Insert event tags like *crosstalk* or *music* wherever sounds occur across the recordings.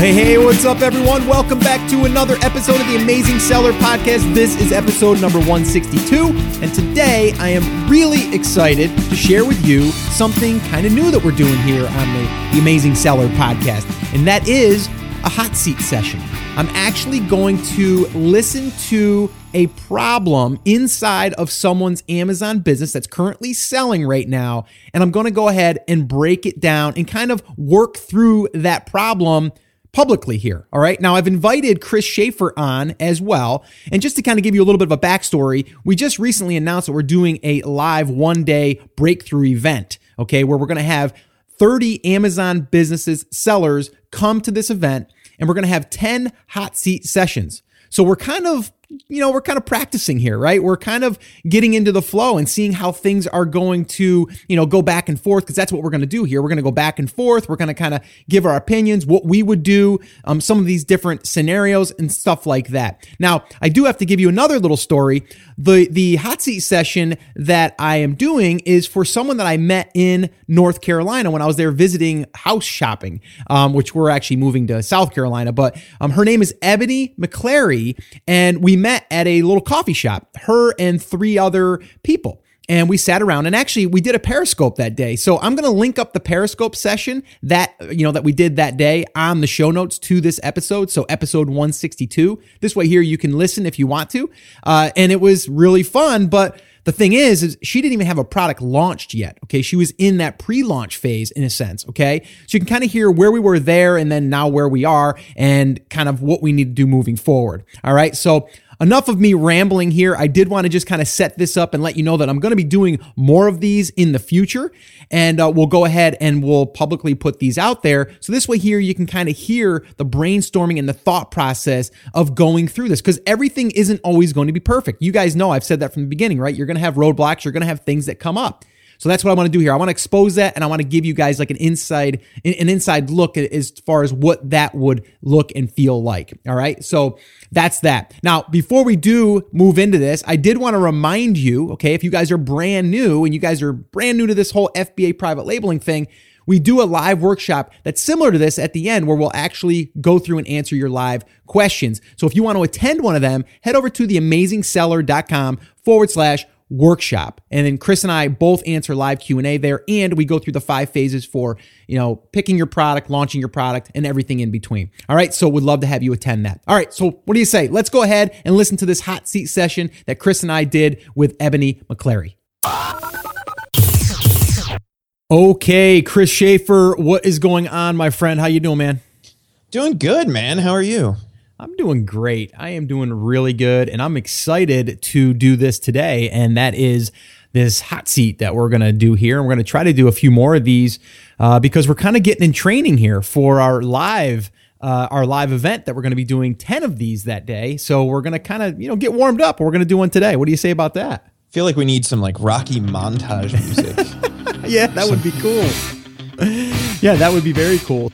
hey, hey, what's up, everyone? Welcome back to another episode of the Amazing Seller Podcast. This is episode number 162, and today I am really excited to share with you something kind of new that we're doing here on the, the Amazing Seller Podcast, and that is a hot seat session. I'm actually going to listen to a problem inside of someone's Amazon business that's currently selling right now, and I'm going to go ahead and break it down and kind of work through that problem publicly here. All right. Now, I've invited Chris Schaeffer on as well. And just to kind of give you a little bit of a backstory, we just recently announced that we're doing a live one day breakthrough event, okay, where we're going to have 30 Amazon businesses, sellers come to this event, and we're going to have 10 hot seat sessions. So we're kind of you know, we're kind of practicing here, right? We're kind of getting into the flow and seeing how things are going to, you know, go back and forth because that's what we're going to do here. We're going to go back and forth. We're going to kind of give our opinions, what we would do, um, some of these different scenarios and stuff like that. Now, I do have to give you another little story. The the hot seat session that I am doing is for someone that I met in North Carolina when I was there visiting house shopping, um, which we're actually moving to South Carolina. But um, her name is Ebony McClary, and we met at a little coffee shop, her and three other people. And we sat around and actually we did a Periscope that day. So I'm going to link up the Periscope session that, you know, that we did that day on the show notes to this episode. So episode 162. This way here you can listen if you want to. Uh, and it was really fun, but the thing is, is she didn't even have a product launched yet. Okay. She was in that pre-launch phase in a sense. Okay. So you can kind of hear where we were there and then now where we are and kind of what we need to do moving forward. All right. So enough of me rambling here. I did want to just kind of set this up and let you know that I'm going to be doing more of these in the future. And uh, we'll go ahead and we'll publicly put these out there. So this way, here you can kind of hear the brainstorming and the thought process of going through this because everything isn't always going to be perfect. You guys know I've said that from the beginning, right? You're going to have roadblocks, you're going to have things that come up. So that's what I want to do here. I want to expose that and I want to give you guys like an inside an inside look as far as what that would look and feel like. All right? So that's that. Now, before we do move into this, I did want to remind you, okay, if you guys are brand new and you guys are brand new to this whole FBA private labeling thing, we do a live workshop that's similar to this at the end where we'll actually go through and answer your live questions. So if you want to attend one of them, head over to theamazingseller.com forward slash workshop. And then Chris and I both answer live Q&A there and we go through the five phases for, you know, picking your product, launching your product and everything in between. All right, so we'd love to have you attend that. All right, so what do you say? Let's go ahead and listen to this hot seat session that Chris and I did with Ebony McClary. Okay, Chris Schaeffer, what is going on, my friend? How you doing, man? Doing good, man. How are you? I'm doing great. I am doing really good, and I'm excited to do this today. And that is this hot seat that we're going to do here. And we're going to try to do a few more of these uh, because we're kind of getting in training here for our live. Uh, our live event that we're going to be doing 10 of these that day. So we're going to kind of, you know, get warmed up. We're going to do one today. What do you say about that? I feel like we need some like Rocky montage music. *laughs* yeah, that would be cool. *laughs* yeah, that would be very cool.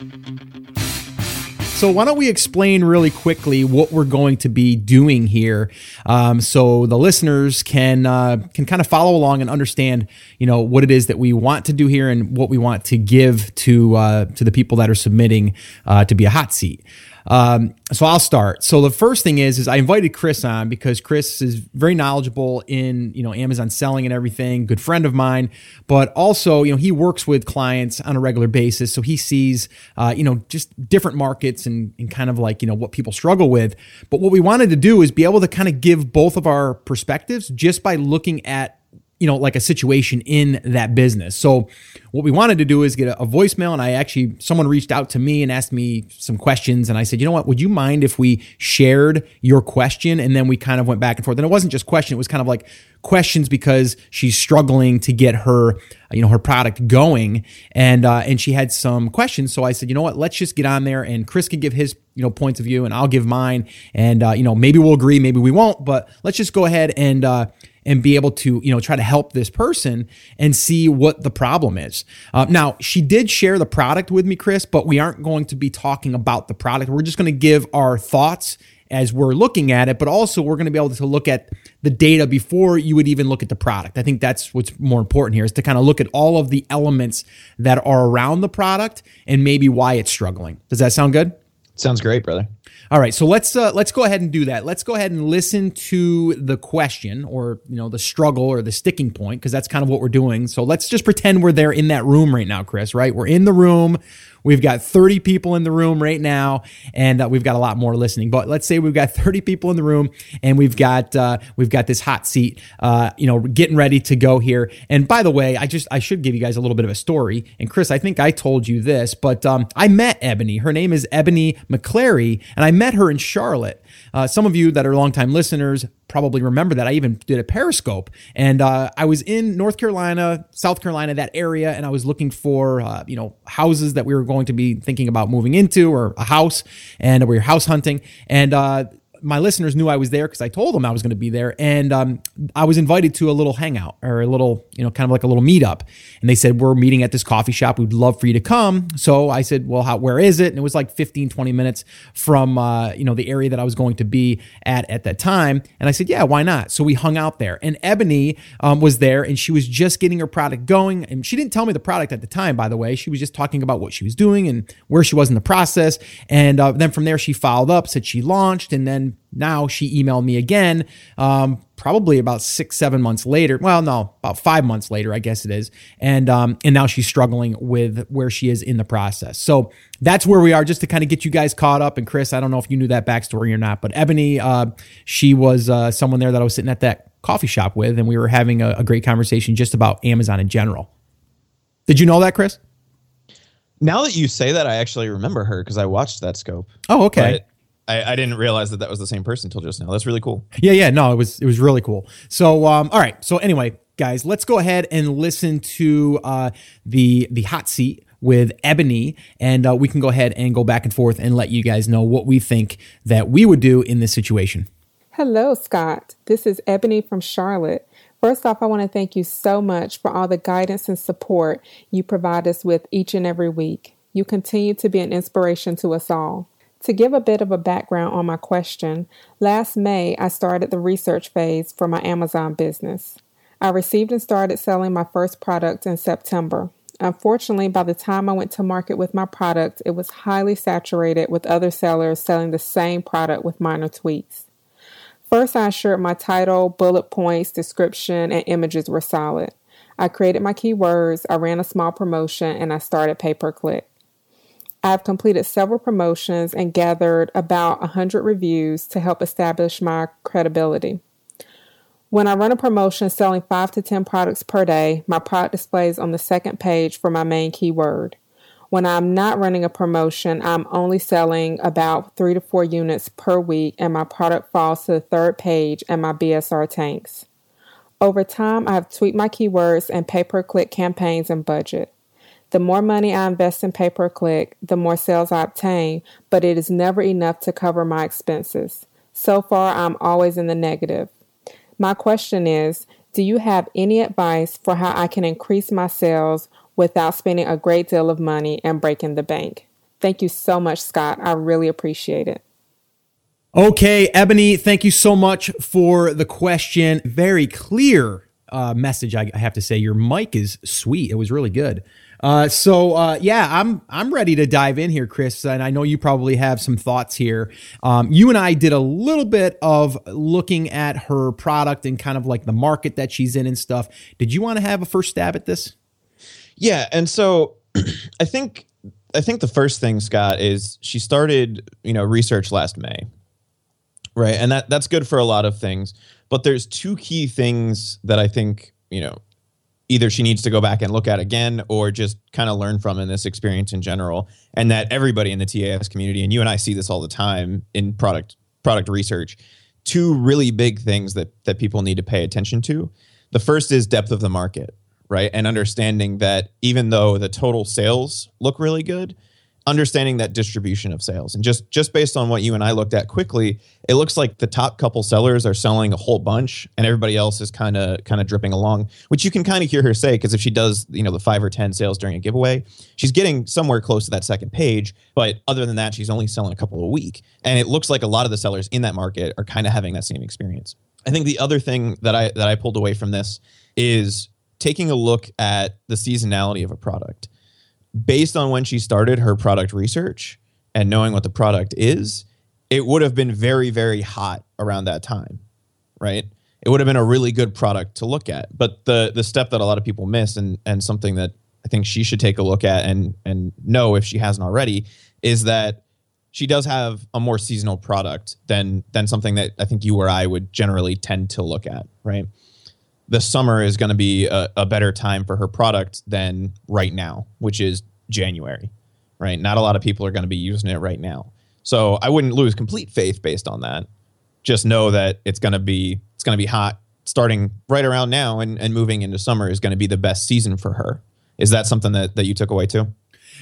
So why don't we explain really quickly what we're going to be doing here, um, so the listeners can uh, can kind of follow along and understand, you know, what it is that we want to do here and what we want to give to uh, to the people that are submitting uh, to be a hot seat. Um, so I'll start. So the first thing is, is I invited Chris on because Chris is very knowledgeable in, you know, Amazon selling and everything, good friend of mine, but also, you know, he works with clients on a regular basis. So he sees, uh, you know, just different markets and, and kind of like, you know, what people struggle with. But what we wanted to do is be able to kind of give both of our perspectives just by looking at you know, like a situation in that business. So what we wanted to do is get a, a, voicemail and I actually someone reached out to me and asked me some questions and I said, "You know what? Would you mind if we shared your question?" And then we kind of went back and forth. And it wasn't just question, it was kind of like questions because she's struggling to get her, you know, her product going and uh and she had some questions. So I said, "You know what? Let's just get on there and Chris can give his, you know, points of view and I'll give mine and uh you know, maybe we'll agree, maybe we won't, but let's just go ahead and uh and be able to, you know, try to help this person and see what the problem is. Uh, now, she did share the product with me, Chris, but we aren't going to be talking about the product. We're just going to give our thoughts as we're looking at it, but also we're going to be able to look at the data before you would even look at the product. I think that's what's more important here is to kind of look at all of the elements that are around the product and maybe why it's struggling. Does that sound good? Sounds great, brother. All right, so let's uh, let's go ahead and do that. Let's go ahead and listen to the question, or you know, the struggle or the sticking point, because that's kind of what we're doing. So let's just pretend we're there in that room right now, Chris. Right, we're in the room. We've got 30 people in the room right now, and uh, we've got a lot more listening. But let's say we've got 30 people in the room, and we've got uh, we've got this hot seat, uh, you know, getting ready to go here. And by the way, I just I should give you guys a little bit of a story. And Chris, I think I told you this, but um, I met Ebony. Her name is Ebony McClary, and I met her in Charlotte. Uh, some of you that are longtime listeners probably remember that. I even did a Periscope, and uh, I was in North Carolina, South Carolina, that area, and I was looking for uh, you know houses that we were going to be thinking about moving into or a house, and we were house hunting, and uh, my listeners knew I was there because I told them I was going to be there, and um, I was invited to a little hangout or a little, you know, kind of like a little meetup. And they said we're meeting at this coffee shop. We'd love for you to come. So I said, well, how, where is it? And it was like 15, 20 minutes from, uh, you know, the area that I was going to be at at that time. And I said, yeah, why not? So we hung out there, and Ebony um, was there, and she was just getting her product going, and she didn't tell me the product at the time. By the way, she was just talking about what she was doing and where she was in the process. And uh, then from there, she followed up, said she launched, and then now she emailed me again, um, probably about six, seven months later. Well, no, about five months later, I guess it is. And um, and now she's struggling with where she is in the process. So that's where we are, just to kind of get you guys caught up. And Chris, I don't know if you knew that backstory or not, but Ebony, uh, she was uh, someone there that I was sitting at that coffee shop with, and we were having a, a great conversation just about Amazon in general. Did you know that, Chris? Now that you say that, I actually remember her because I watched that scope. Oh, okay. But I, I didn't realize that that was the same person until just now. That's really cool. Yeah, yeah, no, it was it was really cool. So, um, all right. So anyway, guys, let's go ahead and listen to uh, the the hot seat with Ebony, and uh, we can go ahead and go back and forth and let you guys know what we think that we would do in this situation. Hello, Scott. This is Ebony from Charlotte. First off, I want to thank you so much for all the guidance and support you provide us with each and every week. You continue to be an inspiration to us all. To give a bit of a background on my question, last May I started the research phase for my Amazon business. I received and started selling my first product in September. Unfortunately, by the time I went to market with my product, it was highly saturated with other sellers selling the same product with minor tweaks. First, I assured my title, bullet points, description, and images were solid. I created my keywords, I ran a small promotion, and I started pay per click. I've completed several promotions and gathered about 100 reviews to help establish my credibility. When I run a promotion selling 5 to 10 products per day, my product displays on the second page for my main keyword. When I'm not running a promotion, I'm only selling about 3 to 4 units per week and my product falls to the third page and my BSR tanks. Over time, I have tweaked my keywords and pay per click campaigns and budget. The more money I invest in pay per click, the more sales I obtain, but it is never enough to cover my expenses. So far, I'm always in the negative. My question is Do you have any advice for how I can increase my sales without spending a great deal of money and breaking the bank? Thank you so much, Scott. I really appreciate it. Okay, Ebony, thank you so much for the question. Very clear uh, message, I have to say. Your mic is sweet. It was really good. Uh, so uh, yeah, I'm I'm ready to dive in here, Chris, and I know you probably have some thoughts here. Um, you and I did a little bit of looking at her product and kind of like the market that she's in and stuff. Did you want to have a first stab at this? Yeah, and so *clears throat* I think I think the first thing, Scott, is she started you know research last May, right? And that that's good for a lot of things, but there's two key things that I think you know either she needs to go back and look at again or just kind of learn from in this experience in general and that everybody in the TAS community and you and I see this all the time in product product research two really big things that that people need to pay attention to. The first is depth of the market right? And understanding that even though the total sales look really good understanding that distribution of sales. And just just based on what you and I looked at quickly it looks like the top couple sellers are selling a whole bunch and everybody else is kind of kind of dripping along which you can kind of hear her say because if she does you know the 5 or 10 sales during a giveaway she's getting somewhere close to that second page. But other than that she's only selling a couple a week. And it looks like a lot of the sellers in that market are kind of having that same experience. I think the other thing that i that i pulled away from this is taking a look at the seasonality of a product based on when she started her product research and knowing what the product is, it would have been very, very hot around that time, right? It would have been a really good product to look at. But the the step that a lot of people miss and and something that I think she should take a look at and and know if she hasn't already is that she does have a more seasonal product than than something that I think you or I would generally tend to look at, right? The summer is going to be a, a better time for her product than right now, which is January, right? Not a lot of people are going to be using it right now. So I wouldn't lose complete faith based on that. Just know that it's going to be it's going to be hot starting right around now and, and moving into summer is going to be the best season for her. Is that something that, that you took away too?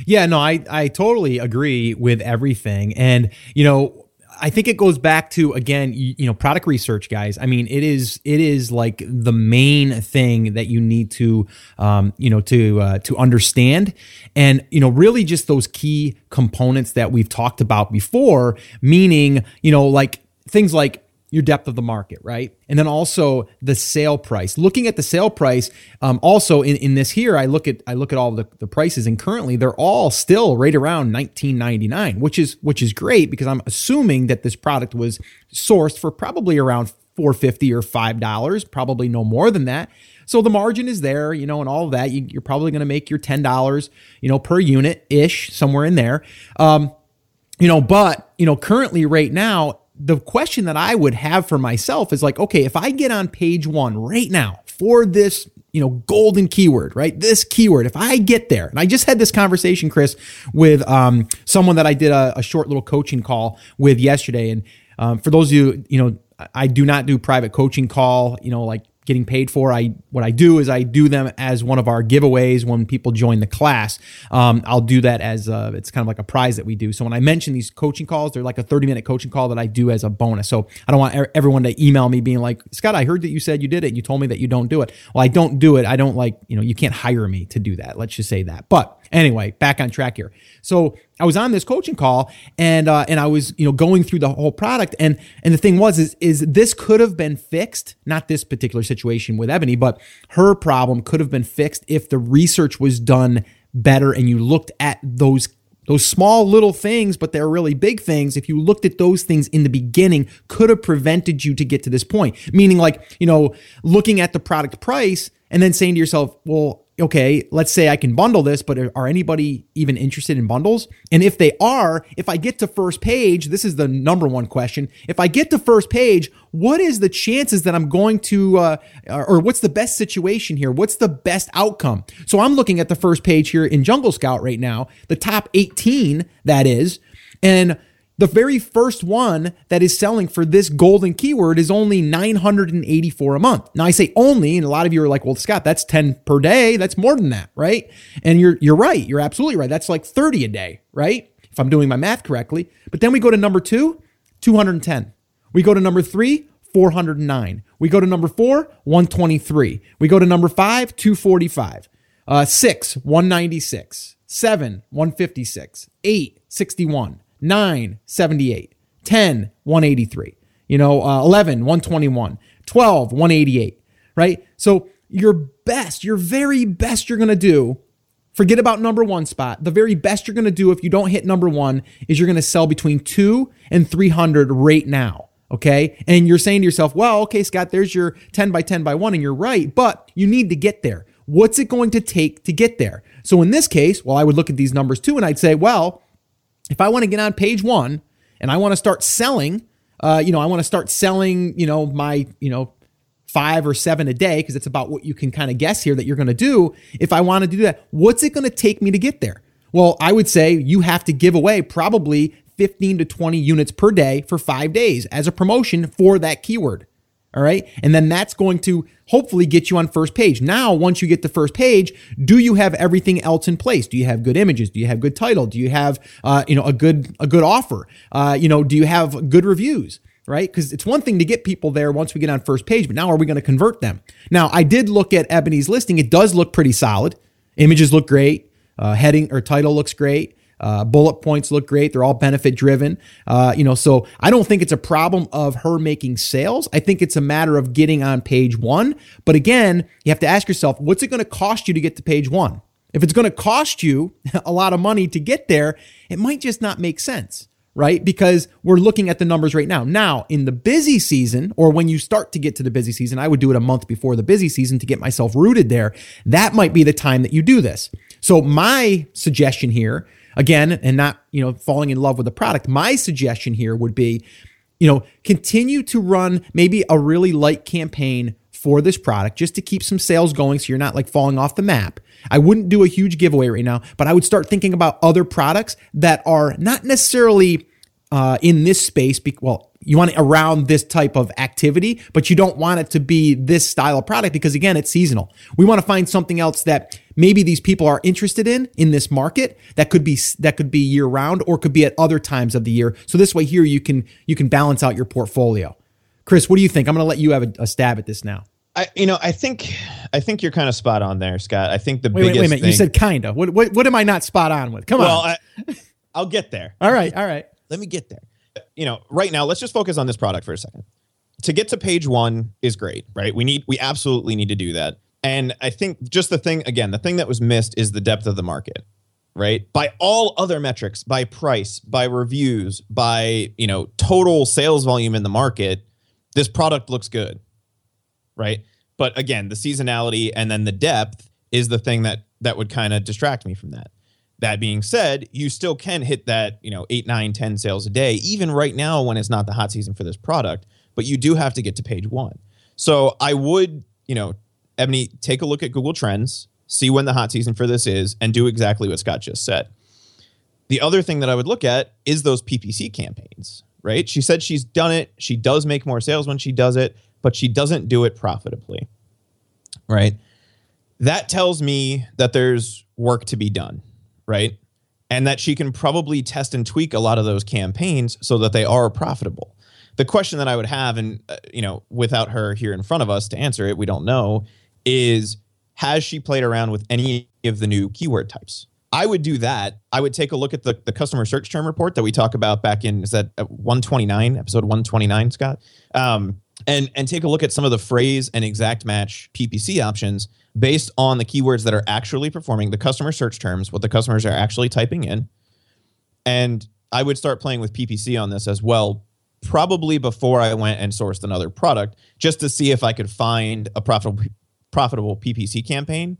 Yeah, no, I, I totally agree with everything. And, you know, I think it goes back to again, you, you, know, product research, guys. I mean, it is it is like the main thing that you need to, um, you know, to uh, to understand, and you know, really just those key components that we've talked about before. Meaning, you know, like things like your depth of the market, right? And then also the sale price. Looking at the sale price, um, also in, in this here, I look at I look at all the, the prices, and currently they're all still right around 19.99, which is which is great because I'm assuming that this product was sourced for probably around 450 or five dollars, probably no more than that. So the margin is there, you know, and all of that. You, are probably going to make your ten dollars, you know, per unit ish, somewhere in there. Um, you know, but you know, currently right now the question that I would have for myself is like, okay, if I get on page one right now for this, you know, golden keyword, right? This keyword, if I get there, and I just had this conversation, Chris, with um, someone that I did a, a, short little coaching call with yesterday. And um, for those of you, you know, I do not do private coaching call, you know, like getting paid for. I what I do is I do them as one of our giveaways when people join the class. Um, I'll do that as a, it's kind of like a prize that we do. So when I mention these coaching calls, they're like a 30 minute coaching call that I do as a bonus. So I don't want everyone to email me being like, Scott, I heard that you said you did it. You told me that you don't do it. Well, I don't do it. I don't like, you know, you can't hire me to do that. Let's just say that. But Anyway, back on track here. So I was on this coaching call and uh, and I was you know going through the whole product and and the thing was is is this could have been fixed, not this particular situation with Ebony, but her problem could have been fixed if the research was done better and you looked at those those small little things, but they're really big things. If you looked at those things in the beginning, could have prevented you to get to this point. Meaning, like, you know, looking at the product price and then saying to yourself, well, okay, let's say I can bundle this, but are anybody even interested in bundles? And if they are, if I get to first page, this is the number one question. If I get to first page, what is the chances that I'm going to, uh, or what's the best situation here? What's the best outcome? So I'm looking at the first page here in Jungle Scout right now, the top 18, that is. And the very first one that is selling for this golden keyword is only 984 a month. Now I say only, and a lot of you are like, well, Scott, that's 10 per day. That's more than that, right? And you're you're right. You're absolutely right. That's like 30 a day, right? If I'm doing my math correctly. But then we go to number two, 210. We go to number three, 409. We go to number four, 123. We go to number five, 245. Uh, six, 196. Seven, 156. Eight, 61. 9, 78, 10, 183, you know, uh, 11, 121, 12, 188, right? So your best, your very best you're going to do, forget about number one spot. The very best you're going to do if you don't hit number one is you're going to sell between two and 300 right now. Okay. And you're saying to yourself, well, okay, Scott, there's your 10 by 10 by one. And you're right, but you need to get there. What's it going to take to get there? So in this case, well, I would look at these numbers too and I'd say, well, if I want to get on page one and I want to start selling, uh, you know, I want to start selling, you know, my, you know, five or seven a day, because it's about what you can kind of guess here that you're going to do. If I want to do that, what's it going to take me to get there? Well, I would say you have to give away probably 15 to 20 units per day for five days as a promotion for that keyword. All right. And then that's going to hopefully get you on first page. Now, once you get the first page, do you have everything else in place? Do you have good images? Do you have good title? Do you have, uh, you know, a good, a good offer? Uh, you know, do you have good reviews? Right? Because it's one thing to get people there once we get on first page, but now are we going to convert them? Now, I did look at Ebony's listing. It does look pretty solid. Images look great. Uh, heading or title looks great. Uh, bullet points look great. They're all benefit driven. Uh, you know, so I don't think it's a problem of her making sales. I think it's a matter of getting on page one. But again, you have to ask yourself, what's it going to cost you to get to page one? If it's going to cost you *laughs* a lot of money to get there, it might just not make sense right? Because we're looking at the numbers right now. Now, in the busy season, or when you start to get to the busy season, I would do it a month before the busy season to get myself rooted there. That might be the time that you do this. So, my suggestion here, again, and not, you know, falling in love with the product, my suggestion here would be, you know, continue to run maybe a really light campaign for this product just to keep some sales going so you're not like falling off the map. I wouldn't do a huge giveaway right now, but I would start thinking about other products that are not necessarily uh, in this space. Be- well, you want it around this type of activity, but you don't want it to be this style of product because again, it's seasonal. We want to find something else that maybe these people are interested in in this market that could be that could be year round or could be at other times of the year. So this way here you can you can balance out your portfolio. Chris, what do you think? I'm going to let you have a, a stab at this now. I, you know, I think, I think you're kind of spot on there, Scott. I think the wait, biggest. Wait, wait a minute. Thing, you said kinda. What, what, what am I not spot on with? Come well, on. I, I'll get there. all right, all right. Let me get there. You know, right now, let's just focus on this product for a second. To get to page one is great, right? We need, we absolutely need to do that. And I think just the thing, again, the thing that was missed is the depth of the market, right? By all other metrics, by price, by reviews, by, you know, total sales volume in the market, this product looks good, right? But again, the seasonality and then the depth is the thing that that would kind of distract me from that. That being said, you still can hit that, you know, eight, nine, 10 sales a day, even right now when it's not the hot season for this product, but you do have to get to page one. So I would, you know, Ebony, take a look at Google Trends, see when the hot season for this is, and do exactly what Scott just said. The other thing that I would look at is those PPC campaigns, right? She said she's done it. She does make more sales when she does it, but she doesn't do it profitably, right? That tells me that there's work to be done, right? And that she can probably test and tweak a lot of those campaigns so that they are profitable. The question that I would have, and uh, you know, without her here in front of us to answer it, we don't know, is has she played around with any of the new keyword types? I would do that. I would take a look at the, the customer search term report that we talk about back in is that 129 episode 129 Scott, um, and and take a look at some of the phrase and exact match PPC options based on the keywords that are actually performing the customer search terms, what the customers are actually typing in, and I would start playing with PPC on this as well. Probably before I went and sourced another product, just to see if I could find a profitable profitable PPC campaign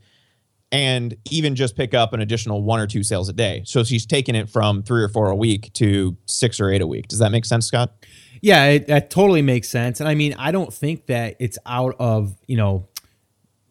and even just pick up an additional one or two sales a day. So she's taking it from three or four a week to six or eight a week. Does that make sense, Scott? Yeah, it, that totally makes sense. And I mean, I don't think that it's out of you know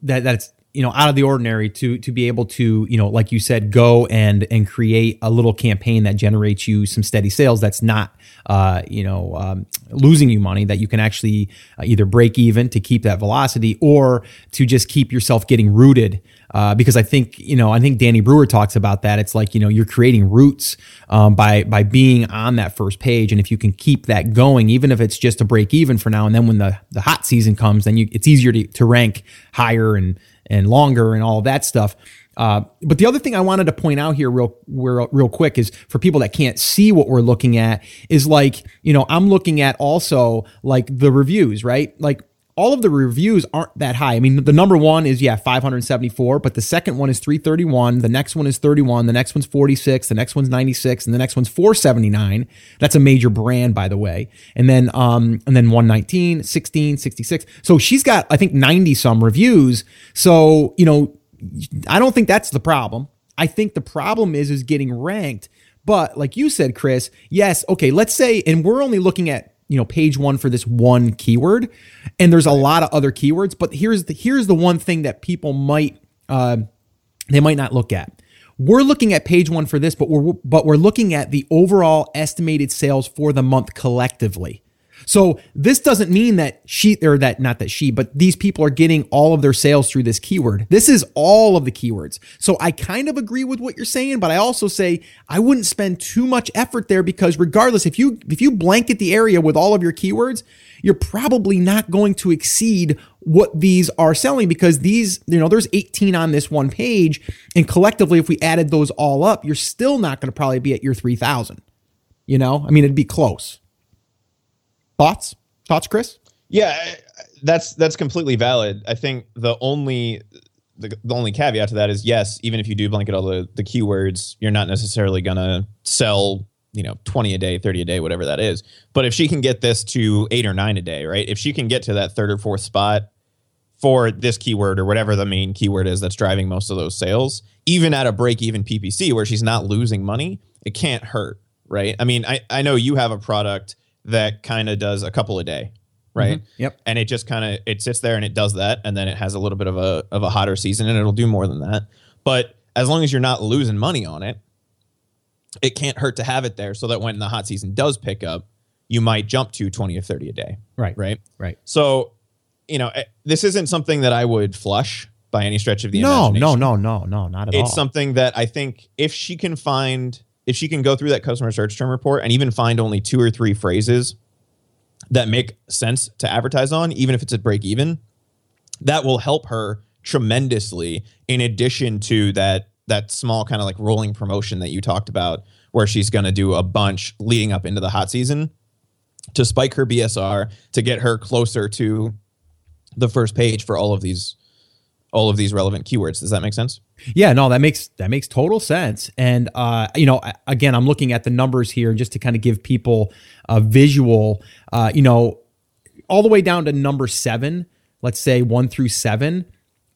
that that's you know out of the ordinary to to be able to you know like you said go and and create a little campaign that generates you some steady sales that's not uh you know um, losing you money that you can actually uh, either break even to keep that velocity or to just keep yourself getting rooted uh, because I think you know I think Danny Brewer talks about that. It's like you know you're creating roots um, by by being on that first page, and if you can keep that going, even if it's just a break even for now, and then when the the hot season comes, then you, it's easier to, to rank higher and and longer and all that stuff. Uh, but the other thing I wanted to point out here real, real, real quick is for people that can't see what we're looking at is like, you know, I'm looking at also like the reviews, right? Like all of the reviews aren't that high. I mean, the number one is, yeah, 574, but the second one is 331. The next one is 31. The next one's 46. The next one's 96. And the next one's 479. That's a major brand, by the way. And then, um, and then 119, 16, 66. So she's got, I think, 90 some reviews. So, you know, I don't think that's the problem. I think the problem is, is getting ranked. But like you said, Chris, yes, okay, let's say, and we're only looking at you know page one for this one keyword. And there's a lot of other keywords but here's the here's the one thing that people might uh, they might not look at. We're looking at page one for this but we're but we're looking at the overall estimated sales for the month collectively so this doesn't mean that she or that not that she, but these people are getting all of their sales through this keyword. This is all of the keywords. So I kind of agree with what you're saying, but I also say I wouldn't spend too much effort there because regardless, if you if you blanket the area with all of your keywords, you're probably not going to exceed what these are selling because these, you know, there's 18 on this one page. And collectively, if we added those all up, you're still not going to probably be at your 3,000. You know, I mean, it'd be close. Thoughts? Thoughts, Chris? Yeah, that's that's completely valid. I think the only the, the only caveat to that is yes, even if you do blanket all the, the keywords, you're not necessarily to sell, you know, 20 a day, 30 a day, whatever that is. But if she can get this to eight or nine a day, right? If she can get to that third or fourth spot for this keyword or whatever the main keyword is that's driving most of those sales, even at a break even PPC where she's not losing money, it can't hurt, right? I mean, I, I know you have a product that kind of does a couple a day, right? Mm-hmm. Yep. And it just kind of it sits there and it does that, and then it has a little bit of a of a hotter season, and it'll do more than that. But as long as you're not losing money on it, it can't hurt to have it there, so that when the hot season does pick up, you might jump to twenty or thirty a day. Right. Right. Right. So, you know, eh, this isn't something that I would flush by any stretch of the No, imagination. no, no, no, no, not at all. It's something that I think if she can find, if she can go through that customer search term report and even find only two or three phrases that make sense to advertise on, even if it's at break even, that will help her tremendously. In addition to that, that small kind of like rolling promotion that you talked about, where she's going to do a bunch leading up into the hot season to spike her BSR to get her closer to the first page for all of these all of these relevant keywords. Does that make sense? Yeah, no, that makes that makes total sense. And uh, you know, again, I'm looking at the numbers here just to kind of give people a visual. Uh, you know, all the way down to number seven. Let's say one through seven.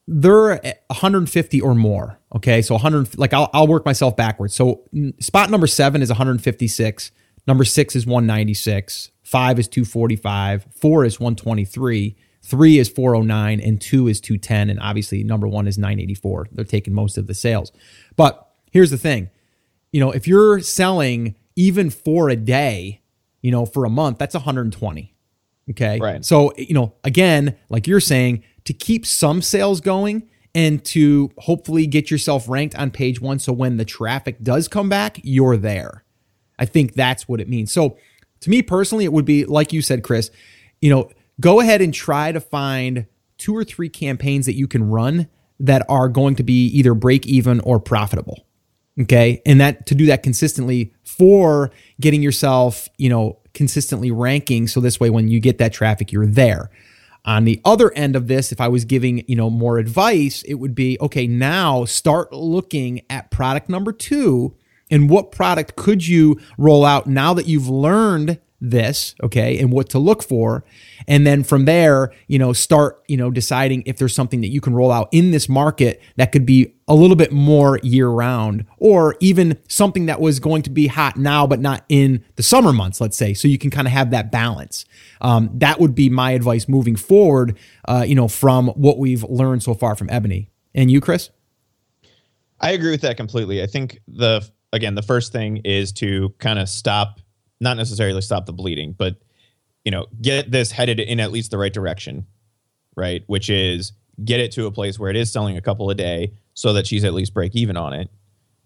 They're 150 or more. Okay, so 100. Like I'll I'll work myself backwards. So spot number seven is 156. Number six is 196. Five is 245. Four is 123. Three is 409 and two is 210. And obviously, number one is 984. They're taking most of the sales. But here's the thing you know, if you're selling even for a day, you know, for a month, that's 120. Okay. Right. So, you know, again, like you're saying, to keep some sales going and to hopefully get yourself ranked on page one. So when the traffic does come back, you're there. I think that's what it means. So to me personally, it would be like you said, Chris, you know, go ahead and try to find two or three campaigns that you can run that are going to be either break even or profitable. Okay. And that to do that consistently for getting yourself, you know, consistently ranking. So this way, when you get that traffic, you're there. On the other end of this, if I was giving, you know, more advice, it would be okay, now start looking at product number two and what product could you roll out now that you've learned this, okay, and what to look for. And then from there, you know, start, you know, deciding if there's something that you can roll out in this market that could be a little bit more year round or even something that was going to be hot now, but not in the summer months, let's say. So you can kind of have that balance. Um, that would be my advice moving forward, uh, you know, from what we've learned so far from Ebony. And you, Chris? I agree with that completely. I think the again the first thing is to kind of stop, not necessarily stop the bleeding, but you know get this headed in at least the right direction, right? Which is get it to a place where it is selling a couple a day, so that she's at least break even on it,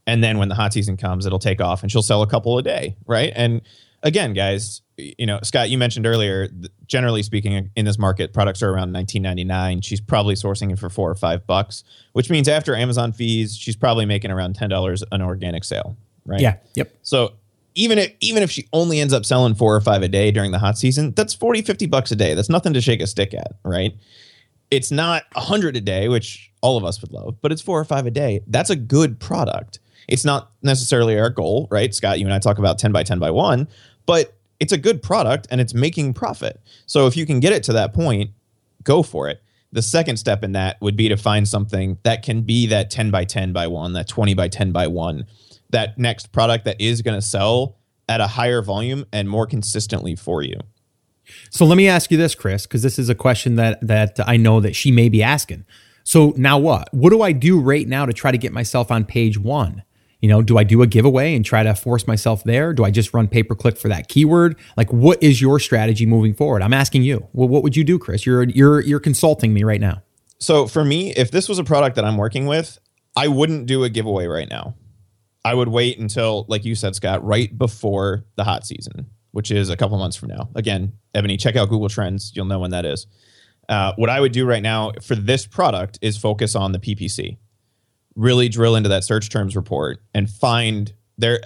and then when the hot season comes, it'll take off and she'll sell a couple a day, right? And again, guys, you know, Scott, you mentioned earlier, generally speaking, in this market, products are around 19.99. She's probably sourcing it for four or five bucks, which means after Amazon fees, she's probably making around ten dollars an organic sale, right? Yeah. Yep. So even if even if she only ends up selling four or five a day during the hot season, that's 40, 50 bucks a day. That's nothing to shake a stick at, right? It's not a hundred a day, which all of us would love, but it's four or five a day. That's a good product. It's not necessarily our goal, right? Scott, you and I talk about 10 by 10 by one, but it's a good product and it's making profit. So if you can get it to that point, go for it. The second step in that would be to find something that can be that 10 by 10 by one, that 20 by 10 by one, that next product that is going to sell at a higher volume and more consistently for you. So let me ask you this, Chris, because this is a question that that I know that she may be asking. So now what? What do I do right now to try to get myself on page one? You know, do I do a giveaway and try to force myself there? Do I just run pay per click for that keyword? Like, what is your strategy moving forward? I'm asking you. Well, what would you do, Chris? You're you're you're consulting me right now. So for me, if this was a product that I'm working with, I wouldn't do a giveaway right now. I would wait until, like you said, Scott, right before the hot season, which is a couple months from now. Again, Ebony, check out Google Trends. You'll know when that is. Uh, what I would do right now for this product is focus on the PPC. Really drill into that search terms report and find there.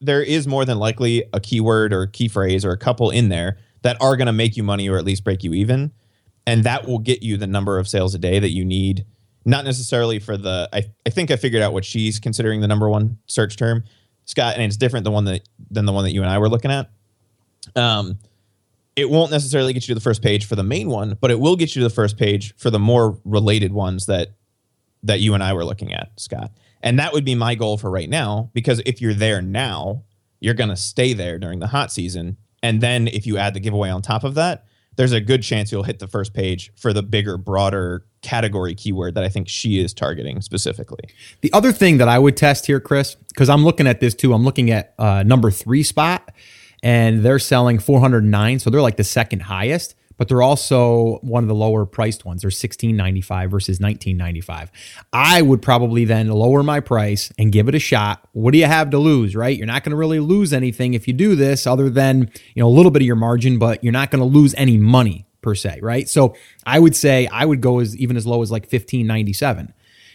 There is more than likely a keyword or key phrase or a couple in there that are going to make you money or at least break you even, and that will get you the number of sales a day that you need not necessarily for the. I I think I figured out what she's considering the number one search term, Scott, and it's different than one that than the one that you and I were looking at. Um, it won't necessarily get you to the first page for the main one, but it will get you to the first page for the more related ones that that you and I were looking at, Scott. And that would be my goal for right now because if you're there now, you're to stay there during the hot season. And then if you add the giveaway on top of that, there's a good chance you'll hit the first page for the bigger, broader category keyword that I think she is targeting specifically. The other thing that I would test here, Chris, because I'm looking at this too, I'm looking at uh, number three spot and they're selling 409. So they're like the second highest but they're also one of the lower priced ones. They're 16.95 versus 19.95. I would probably then lower my price and give it a shot. What do you have to lose, right? You're not going to really lose anything if you do this other than, you know, a little bit of your margin, but you're not going to lose any money per se, right? So I would say I would go as even as low as like 15.97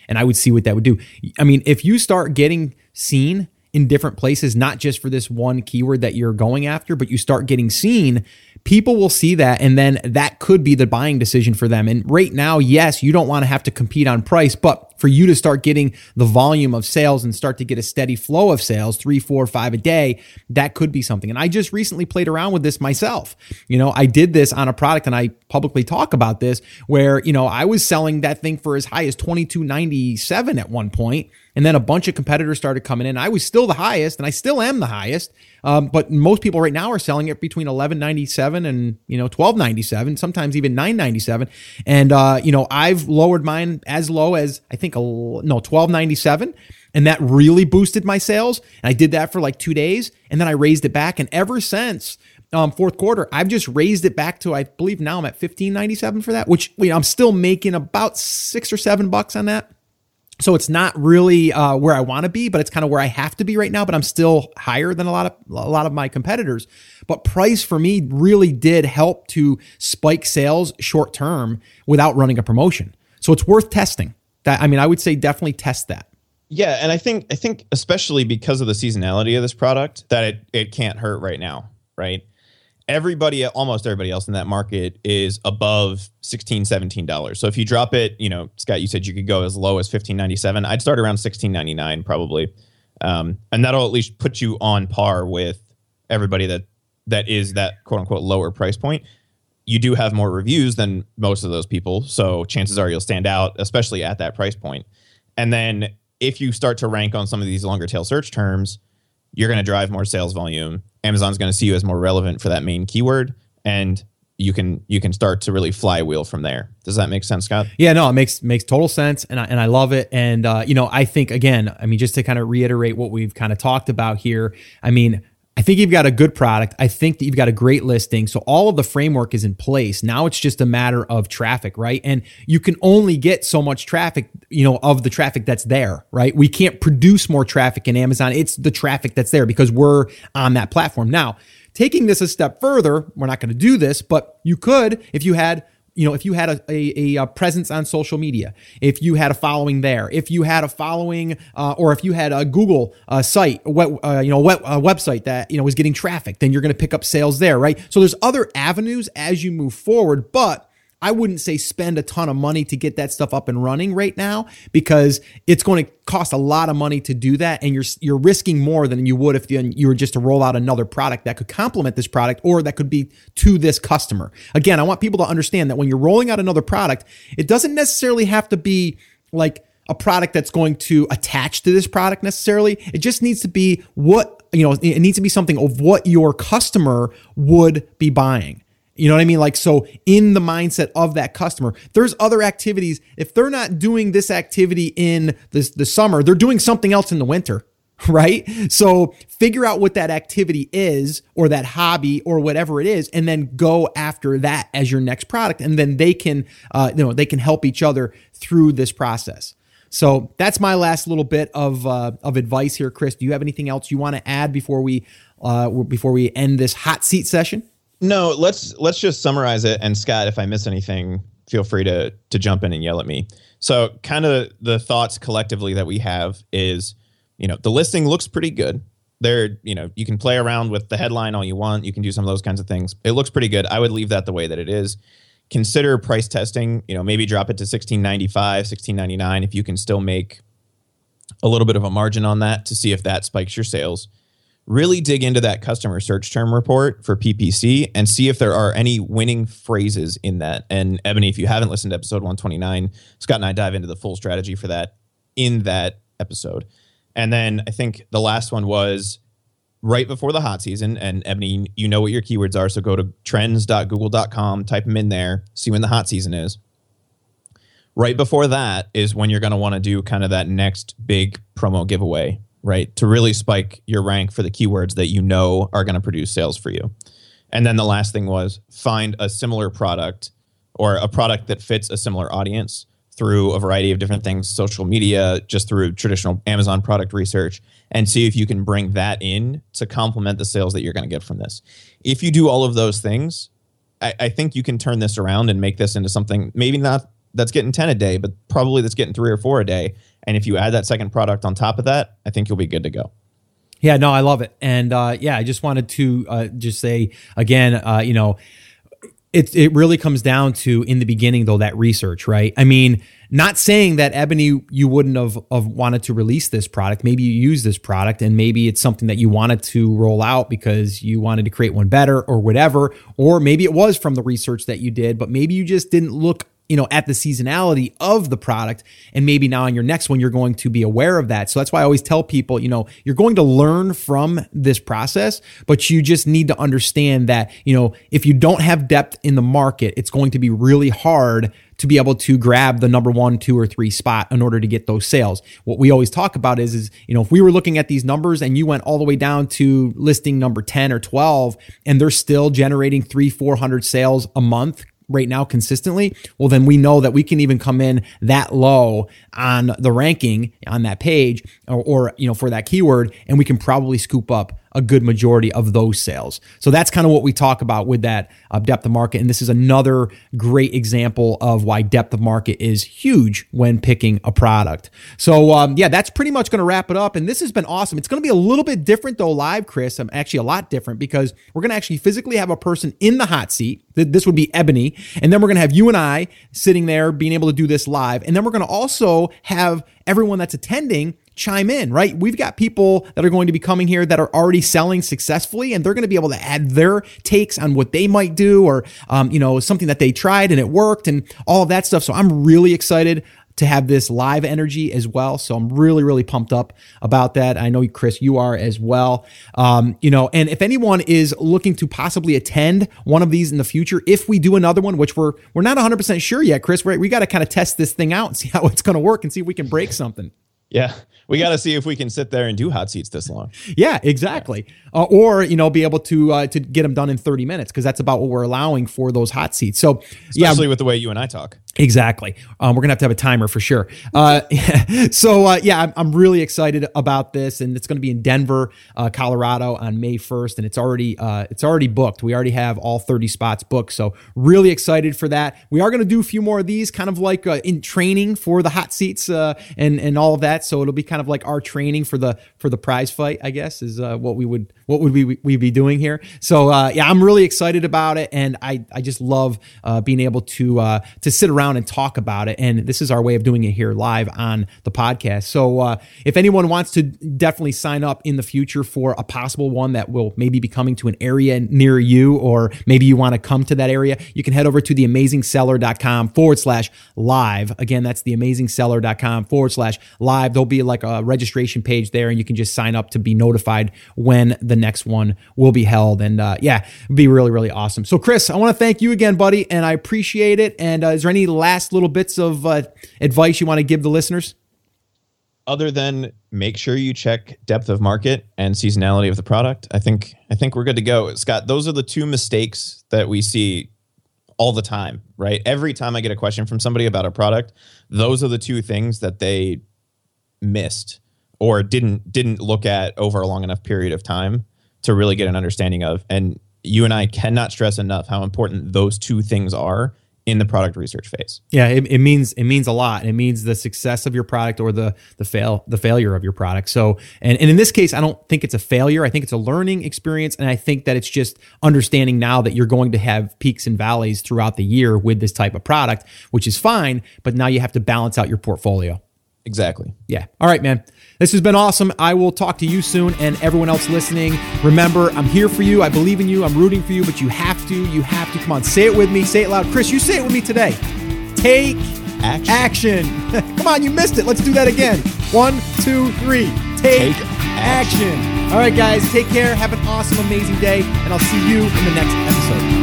and I would see what that would do. I mean, if you start getting seen in different places, not just for this one keyword that you're going after, but you start getting seen, people will see that and then that could be the buying decision for them. And right now, yes, you don't want to have to compete on price, but for you to start getting the volume of sales and start to get a steady flow of sales, three, four, five a day, that could be something. And I just recently played around with this myself. You know, I did this on a product and I publicly talk about this where, you know, I was selling that thing for as high as 2297 at one point and then a bunch of competitors started coming in. I was still the highest, and I still am the highest. Um, but most people right now are selling it between eleven ninety seven and you know twelve ninety seven, sometimes even nine ninety seven. And uh, you know I've lowered mine as low as I think no twelve ninety seven, and that really boosted my sales. And I did that for like two days, and then I raised it back. And ever since um, fourth quarter, I've just raised it back to I believe now I'm at fifteen ninety seven for that, which you know, I'm still making about six or seven bucks on that. So it's not really uh, where I want to be, but it's kind of where I have to be right now. But I'm still higher than a lot of a lot of my competitors. But price for me really did help to spike sales short term without running a promotion. So it's worth testing. That I mean, I would say definitely test that. Yeah, and I think I think especially because of the seasonality of this product, that it it can't hurt right now, right? Everybody almost everybody else in that market is above 16 17 dollars so if you drop it you know scott you said you could go as low as 15.97 i'd start around 16.99 probably um, and that'll at least put you on par with everybody that that is that quote unquote lower price point you do have more reviews than most of those people so chances are you'll stand out especially at that price point. point and then if you start to rank on some of these longer tail search terms you're going to drive more sales volume. Amazon's going to see you as more relevant for that main keyword, and you can you can start to really flywheel from there. Does that make sense, Scott? Yeah, no, it makes makes total sense, and I, and I love it. And uh, you know, I think again, I mean, just to kind of reiterate what we've kind of talked about here. I mean, I think you've got a good product. I think that you've got a great listing. So all of the framework is in place. Now it's just a matter of traffic, right? And you can only get so much traffic, you know, of the traffic that's there, right? We can't produce more traffic in Amazon. It's the traffic that's there because we're on that platform. Now, taking this a step further, we're not going to do this, but you could if you had you know, if you had a, a, a, presence on social media, if you had a following there, if you had a following, uh, or if you had a Google uh, site, web, uh, you know, web, a website that you know was getting traffic, then you're going to pick up sales there, right? So there's other avenues as you move forward, but I wouldn't say spend a ton of money to get that stuff up and running right now because it's going to cost a lot of money to do that, and you're you're risking more than you would if you were just to roll out another product that could complement this product or that could be to this customer. Again, I want people to understand that when you're rolling out another product, it doesn't necessarily have to be like a product that's going to attach to this product necessarily. It just needs to be what, you know, it needs to be something of what your customer would be buying. You know what I mean? Like, so in the mindset of that customer, there's other activities. If they're not doing this activity in this, the summer, they're doing something else in the winter, *laughs* right? So figure out what that activity is or that hobby or whatever it is, and then go after that as your next product. And then they can, uh, you know, they can help each other through this process. So that's my last little bit of, uh, of advice here, Chris. Do you have anything else you want to add before we, uh, before we end this hot seat session? No, let's let's just summarize it. And Scott, if I miss anything, feel free to to jump in and yell at me. So, kind of the thoughts collectively that we have is, you know, the listing looks pretty good. There, you know, you can play around with the headline all you want. You can do some of those kinds of things. It looks pretty good. I would leave that the way that it is. consider price testing. You know, maybe drop it to 1695, 1699 if you can still make a little bit of a margin on that to see if that spikes your sales. Really dig into that customer search term report for PPC and see if there are any winning phrases in that. And Ebony, if you haven't listened to episode 129, Scott and I dive into the full strategy for that in that episode. And then I think the last one was right before the hot season. And Ebony, you know what your keywords are. So go to trends.google.com, type them in there, see when the hot season is. Right before that is when you're going to want to do kind of that next big promo giveaway, right? To really spike your rank for the keywords that you know are going to produce sales for you. And then the last thing was find a similar product or a product that fits a similar audience through a variety of different things, social media, just through traditional Amazon product research, and see if you can bring that in to complement the sales that you're going to get from this. If you do all of those things, I, I, think you can turn this around and make this into something maybe not that's getting 10 a day, but probably that's getting three or four a day. And if you add that second product on top of that, I think you'll be good to go. Yeah, no, I love it. And uh, yeah, I just wanted to uh, just say again, uh, you know, it it really comes down to in the beginning though that research, right? I mean, not saying that Ebony you wouldn't have, have wanted to release this product. Maybe you use this product and maybe it's something that you wanted to roll out because you wanted to create one better or whatever. Or maybe it was from the research that you did, but maybe you just didn't look you know, at the seasonality of the product. And maybe now on your next one, you're going to be aware of that. So that's why I always tell people, you know, you're going to learn from this process, but you just need to understand that, you know, if you don't have depth in the market, it's going to be really hard to be able to grab the number one, two, or three spot in order to get those sales. What we always talk about is, is you know, if we were looking at these numbers and you went all the way down to listing number 10 or 12, and they're still generating three, 400 sales a month right now consistently, well, then we know that we can even come in that low on the ranking on that page or, or, you know, for that keyword, and we can probably scoop up a good majority of those sales. So that's kind of what we talk about with that uh, depth of market. And this is another great example of why depth of market is huge when picking a product. So, um, yeah, that's pretty much going to wrap it up. And this has been awesome. It's going to be a little bit different though, live, Chris. I'm actually a lot different because we're going to actually physically have a person in the hot seat. This would be Ebony. And then we're going to have you and I sitting there being able to do this live. And then we're going to also have everyone that's attending chime in, right? We've got people that are going to be coming here that are already selling successfully, and they're going to be able to add their takes on what they might do, or um, you know, something that they tried and it worked, and all of that stuff. So I'm really excited to have this live energy as well. So I'm really, really pumped up about that. I know, Chris, you are as well. Um, you know, and if anyone is looking to possibly attend one of these in the future, if we do another one, which we're we're not 100 percent sure yet, Chris, right? We got to kind of test this thing out and see how it's going to work and see if we can break something. Yeah, we got to see if we can sit there and do hot seats this long. Yeah, exactly. Yeah. Uh, or you know, be able to uh, to get them done in thirty minutes because that's about what we're allowing for those hot seats. So, especially yeah, with the way you and I talk. Exactly. Um, we're gonna have to have a timer for sure. Uh, *laughs* so uh, yeah, I'm, I'm, really excited about this, and it's going to be in Denver, uh, Colorado, on May 1st, and it's already uh, it's already booked. We already have all 30 spots booked, so really excited for that. We are going to do a few more of these, kind of like uh, in training for the hot seats uh, and and all of that. So it'll be kind of like our training for the for the prize fight, I guess, is what we would what would we we be doing here. So uh, yeah, I'm really excited about it, and I I just love uh, being able to uh, to sit around and talk about it. And this is our way of doing it here live on the podcast. So uh, if anyone wants to definitely sign up in the future for a possible one that will maybe be coming to an area near you, or maybe you want to come to that area, you can head over to theamazingseller.com forward slash live. Again, that's theamazingseller.com forward slash live. There'll be like a registration page there, and you can just sign up to be notified when next one will be held. And uh, yeah, be really, really awesome. So, Chris, I want to thank you again, buddy, and I appreciate it. And uh, is there any last little bits of uh, advice you want to give the listeners? Other than make sure you check depth of market and seasonality of the product, I think I think we're good to go. Scott, those are the two mistakes that we see all the time, right? Every time I get a question from somebody about a product, those are the two things that they missed or didn't didn't look at over a long enough period of time to really get an understanding of. And you and I cannot stress enough how important those two things are in the product research phase. Yeah, it, it, means it means a lot. It means the success of your product or the the fail the failure of your product. So, and, and in this case, I don't think it's a failure. I think it's a learning experience, and I think that it's just understanding now that you're going to have peaks and valleys throughout the year with this type of product, which is fine. But now you have to balance out your portfolio. Exactly. Yeah. All right, man. This has been awesome. I will talk to you soon and everyone else listening. Remember, I'm here for you. I believe in you. I'm rooting for you, but you have to. You have to. Come on, say it with me. Say it loud. Chris, you say it with me today. Take action. action. *laughs* Come on, you missed it. Let's do that again. One, two, three. Take, take action. action. All right, guys. Take care. Have an awesome, amazing day, and I'll see you in the next episode.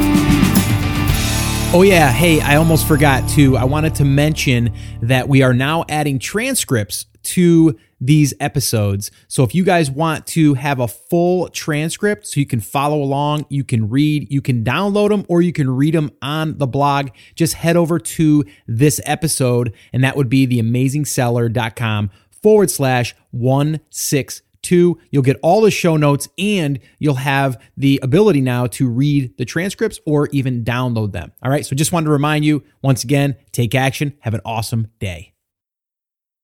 Oh, yeah. Hey, I almost forgot to. I wanted to mention that we are now adding transcripts to these episodes. So if you guys want to have a full transcript so you can follow along, you can read, you can download them, or you can read them on the blog, just head over to this episode, and that would be theamazingseller.com forward slash 162 Two, you'll get all the show notes and you'll have the ability now to read the transcripts or even download them. All right. So just wanted to remind you once again take action. Have an awesome day.